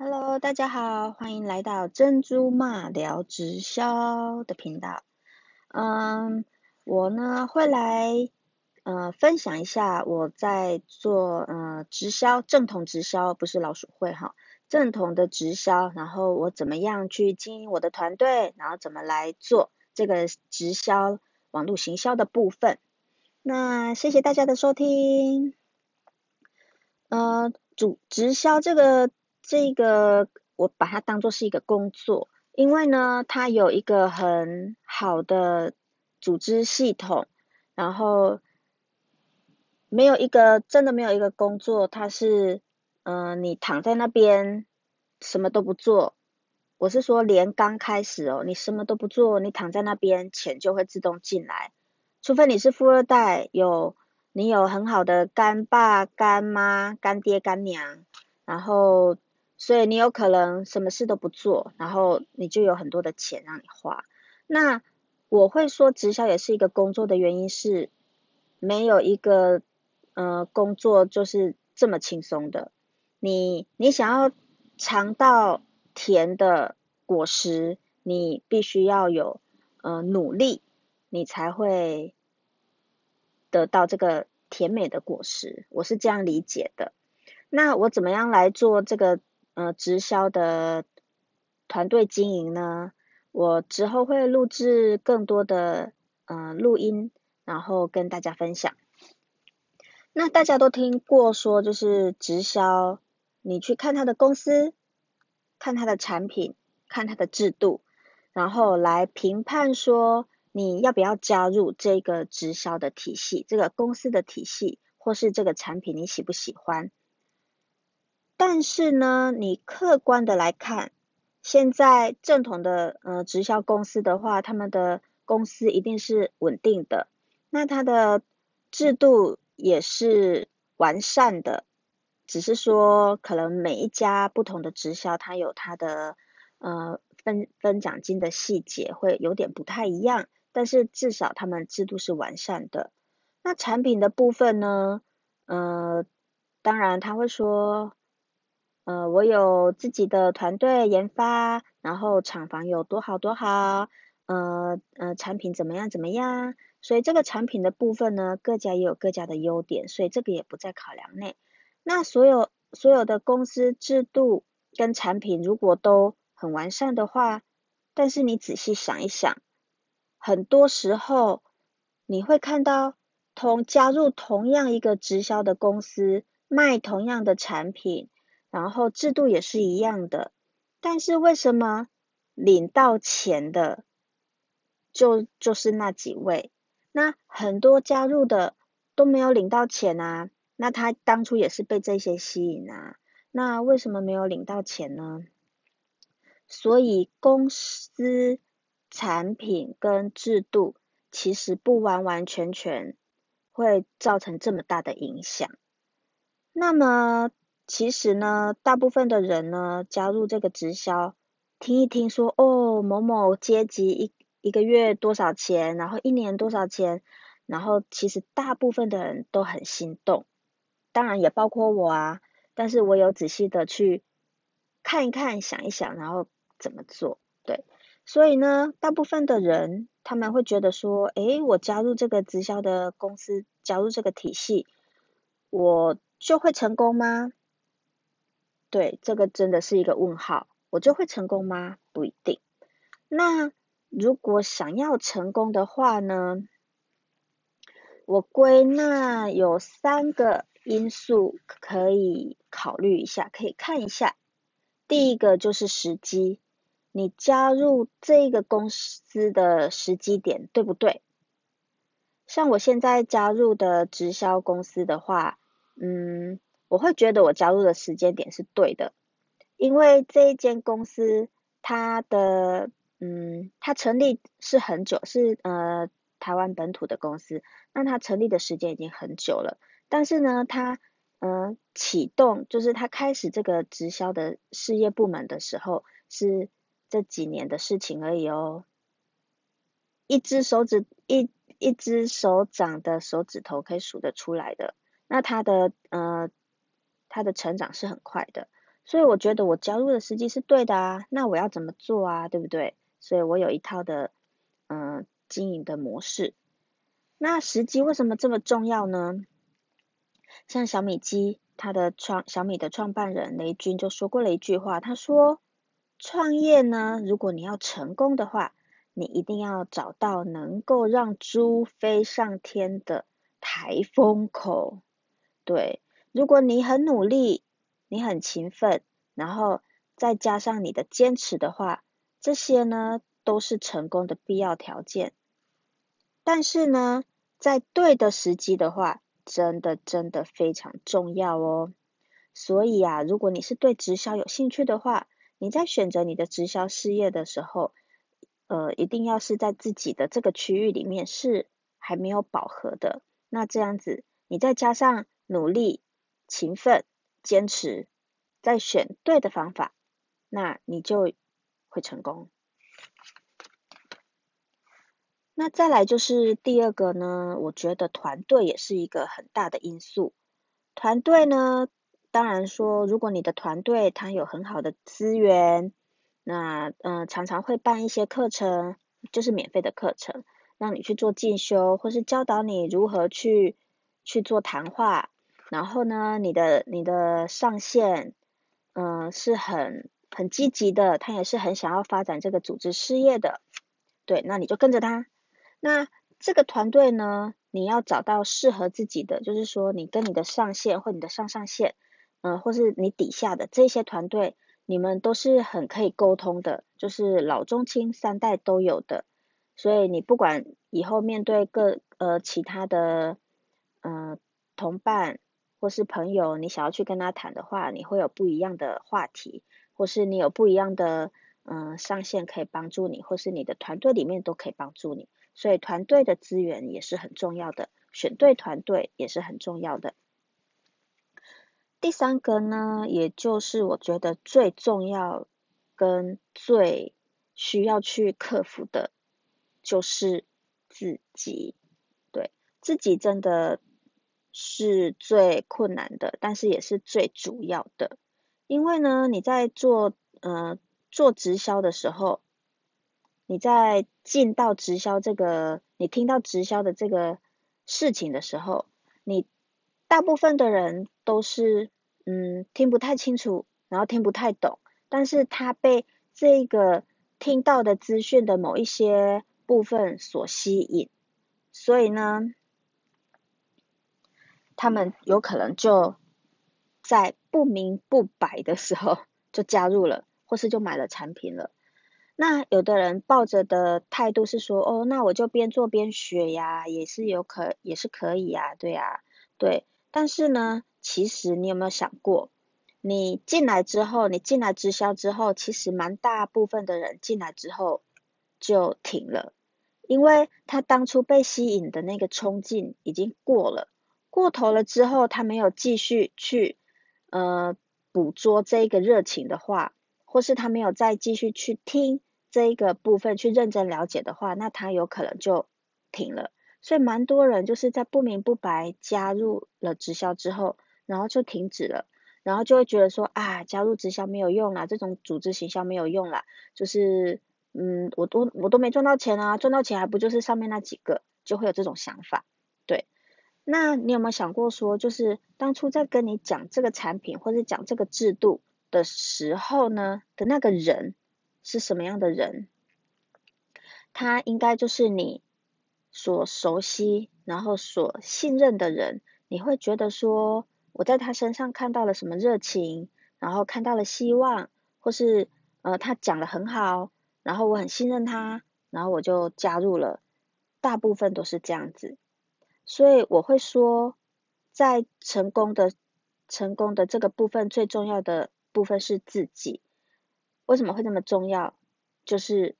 Hello，大家好，欢迎来到珍珠骂聊直销的频道。嗯，我呢会来呃分享一下我在做呃直销正统直销，不是老鼠会哈，正统的直销，然后我怎么样去经营我的团队，然后怎么来做这个直销网络行销的部分。那谢谢大家的收听。呃，主直销这个。这个我把它当做是一个工作，因为呢，它有一个很好的组织系统，然后没有一个真的没有一个工作，它是嗯，你躺在那边什么都不做。我是说，连刚开始哦，你什么都不做，你躺在那边，钱就会自动进来。除非你是富二代，有你有很好的干爸、干妈、干爹、干娘，然后。所以你有可能什么事都不做，然后你就有很多的钱让你花。那我会说直销也是一个工作的原因是，没有一个呃工作就是这么轻松的。你你想要尝到甜的果实，你必须要有呃努力，你才会得到这个甜美的果实。我是这样理解的。那我怎么样来做这个？呃，直销的团队经营呢，我之后会录制更多的呃录音，然后跟大家分享。那大家都听过说，就是直销，你去看他的公司，看他的产品，看他的制度，然后来评判说你要不要加入这个直销的体系，这个公司的体系，或是这个产品你喜不喜欢。但是呢，你客观的来看，现在正统的呃直销公司的话，他们的公司一定是稳定的，那它的制度也是完善的，只是说可能每一家不同的直销，它有它的呃分分奖金的细节会有点不太一样，但是至少他们制度是完善的。那产品的部分呢，呃，当然他会说。呃，我有自己的团队研发，然后厂房有多好多好，呃呃，产品怎么样怎么样，所以这个产品的部分呢，各家也有各家的优点，所以这个也不在考量内。那所有所有的公司制度跟产品如果都很完善的话，但是你仔细想一想，很多时候你会看到同加入同样一个直销的公司卖同样的产品。然后制度也是一样的，但是为什么领到钱的就就是那几位？那很多加入的都没有领到钱啊，那他当初也是被这些吸引啊，那为什么没有领到钱呢？所以公司产品跟制度其实不完完全全会造成这么大的影响。那么。其实呢，大部分的人呢加入这个直销，听一听说哦，某某阶级一一个月多少钱，然后一年多少钱，然后其实大部分的人都很心动，当然也包括我啊，但是我有仔细的去看一看，想一想，然后怎么做，对，所以呢，大部分的人他们会觉得说，诶，我加入这个直销的公司，加入这个体系，我就会成功吗？对，这个真的是一个问号，我就会成功吗？不一定。那如果想要成功的话呢？我归纳有三个因素可以考虑一下，可以看一下。第一个就是时机，你加入这个公司的时机点对不对？像我现在加入的直销公司的话，嗯。我会觉得我加入的时间点是对的，因为这一间公司它的嗯，它成立是很久，是呃台湾本土的公司，那它成立的时间已经很久了，但是呢，它嗯启动就是它开始这个直销的事业部门的时候，是这几年的事情而已哦，一只手指一一只手掌的手指头可以数得出来的，那它的呃。它的成长是很快的，所以我觉得我加入的时机是对的啊，那我要怎么做啊，对不对？所以我有一套的嗯经营的模式。那时机为什么这么重要呢？像小米机，它的创小米的创办人雷军就说过了一句话，他说：创业呢，如果你要成功的话，你一定要找到能够让猪飞上天的台风口。对，如果你很努力。你很勤奋，然后再加上你的坚持的话，这些呢都是成功的必要条件。但是呢，在对的时机的话，真的真的非常重要哦。所以啊，如果你是对直销有兴趣的话，你在选择你的直销事业的时候，呃，一定要是在自己的这个区域里面是还没有饱和的。那这样子，你再加上努力、勤奋。坚持，再选对的方法，那你就会成功。那再来就是第二个呢，我觉得团队也是一个很大的因素。团队呢，当然说，如果你的团队它有很好的资源，那嗯，常常会办一些课程，就是免费的课程，让你去做进修，或是教导你如何去去做谈话。然后呢，你的你的上线，嗯，是很很积极的，他也是很想要发展这个组织事业的，对，那你就跟着他。那这个团队呢，你要找到适合自己的，就是说你跟你的上线或你的上上线，嗯，或是你底下的这些团队，你们都是很可以沟通的，就是老中青三代都有的，所以你不管以后面对各呃其他的嗯同伴。或是朋友，你想要去跟他谈的话，你会有不一样的话题，或是你有不一样的嗯上线可以帮助你，或是你的团队里面都可以帮助你，所以团队的资源也是很重要的，选对团队也是很重要的。第三个呢，也就是我觉得最重要跟最需要去克服的，就是自己，对自己真的。是最困难的，但是也是最主要的。因为呢，你在做呃做直销的时候，你在进到直销这个，你听到直销的这个事情的时候，你大部分的人都是嗯听不太清楚，然后听不太懂，但是他被这个听到的资讯的某一些部分所吸引，所以呢。他们有可能就在不明不白的时候 就加入了，或是就买了产品了。那有的人抱着的态度是说，哦，那我就边做边学呀，也是有可也是可以呀，对呀，对。但是呢，其实你有没有想过，你进来之后，你进来直销之后，其实蛮大部分的人进来之后就停了，因为他当初被吸引的那个冲劲已经过了。过头了之后，他没有继续去呃捕捉这个热情的话，或是他没有再继续去听这一个部分去认真了解的话，那他有可能就停了。所以蛮多人就是在不明不白加入了直销之后，然后就停止了，然后就会觉得说啊，加入直销没有用啦，这种组织形销没有用啦，就是嗯，我都我都没赚到钱啊，赚到钱还不就是上面那几个，就会有这种想法，那你有没有想过说，就是当初在跟你讲这个产品或者讲这个制度的时候呢，的那个人是什么样的人？他应该就是你所熟悉然后所信任的人。你会觉得说，我在他身上看到了什么热情，然后看到了希望，或是呃他讲的很好，然后我很信任他，然后我就加入了。大部分都是这样子。所以我会说，在成功的成功的这个部分，最重要的部分是自己。为什么会这么重要？就是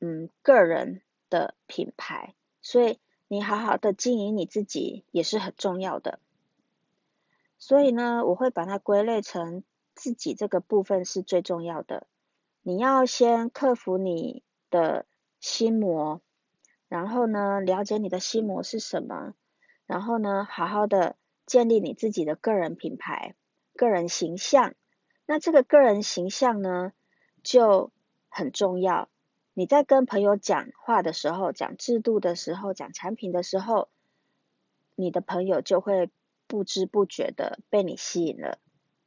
嗯，个人的品牌。所以你好好的经营你自己也是很重要的。所以呢，我会把它归类成自己这个部分是最重要的。你要先克服你的心魔。然后呢，了解你的心魔是什么，然后呢，好好的建立你自己的个人品牌、个人形象，那这个个人形象呢，就很重要。你在跟朋友讲话的时候，讲制度的时候，讲产品的时候，你的朋友就会不知不觉的被你吸引了。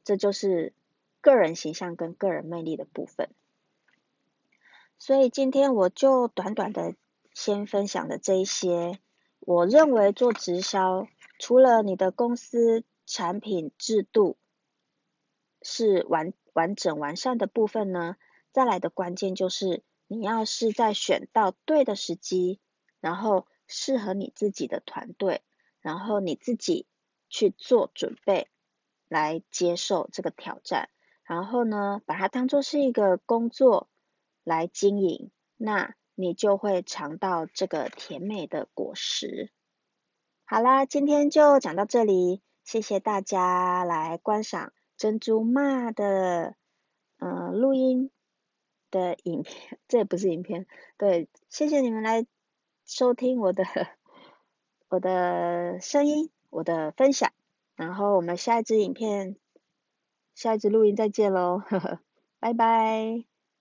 这就是个人形象跟个人魅力的部分。所以今天我就短短的先分享的这一些。我认为做直销，除了你的公司产品制度是完完整完善的部分呢，再来的关键就是你要是在选到对的时机，然后适合你自己的团队，然后你自己去做准备来接受这个挑战，然后呢，把它当做是一个工作来经营，那。你就会尝到这个甜美的果实。好啦，今天就讲到这里，谢谢大家来观赏珍珠妈的嗯录音的影片，这也不是影片，对，谢谢你们来收听我的我的声音，我的分享，然后我们下一支影片，下一支录音再见喽，拜拜。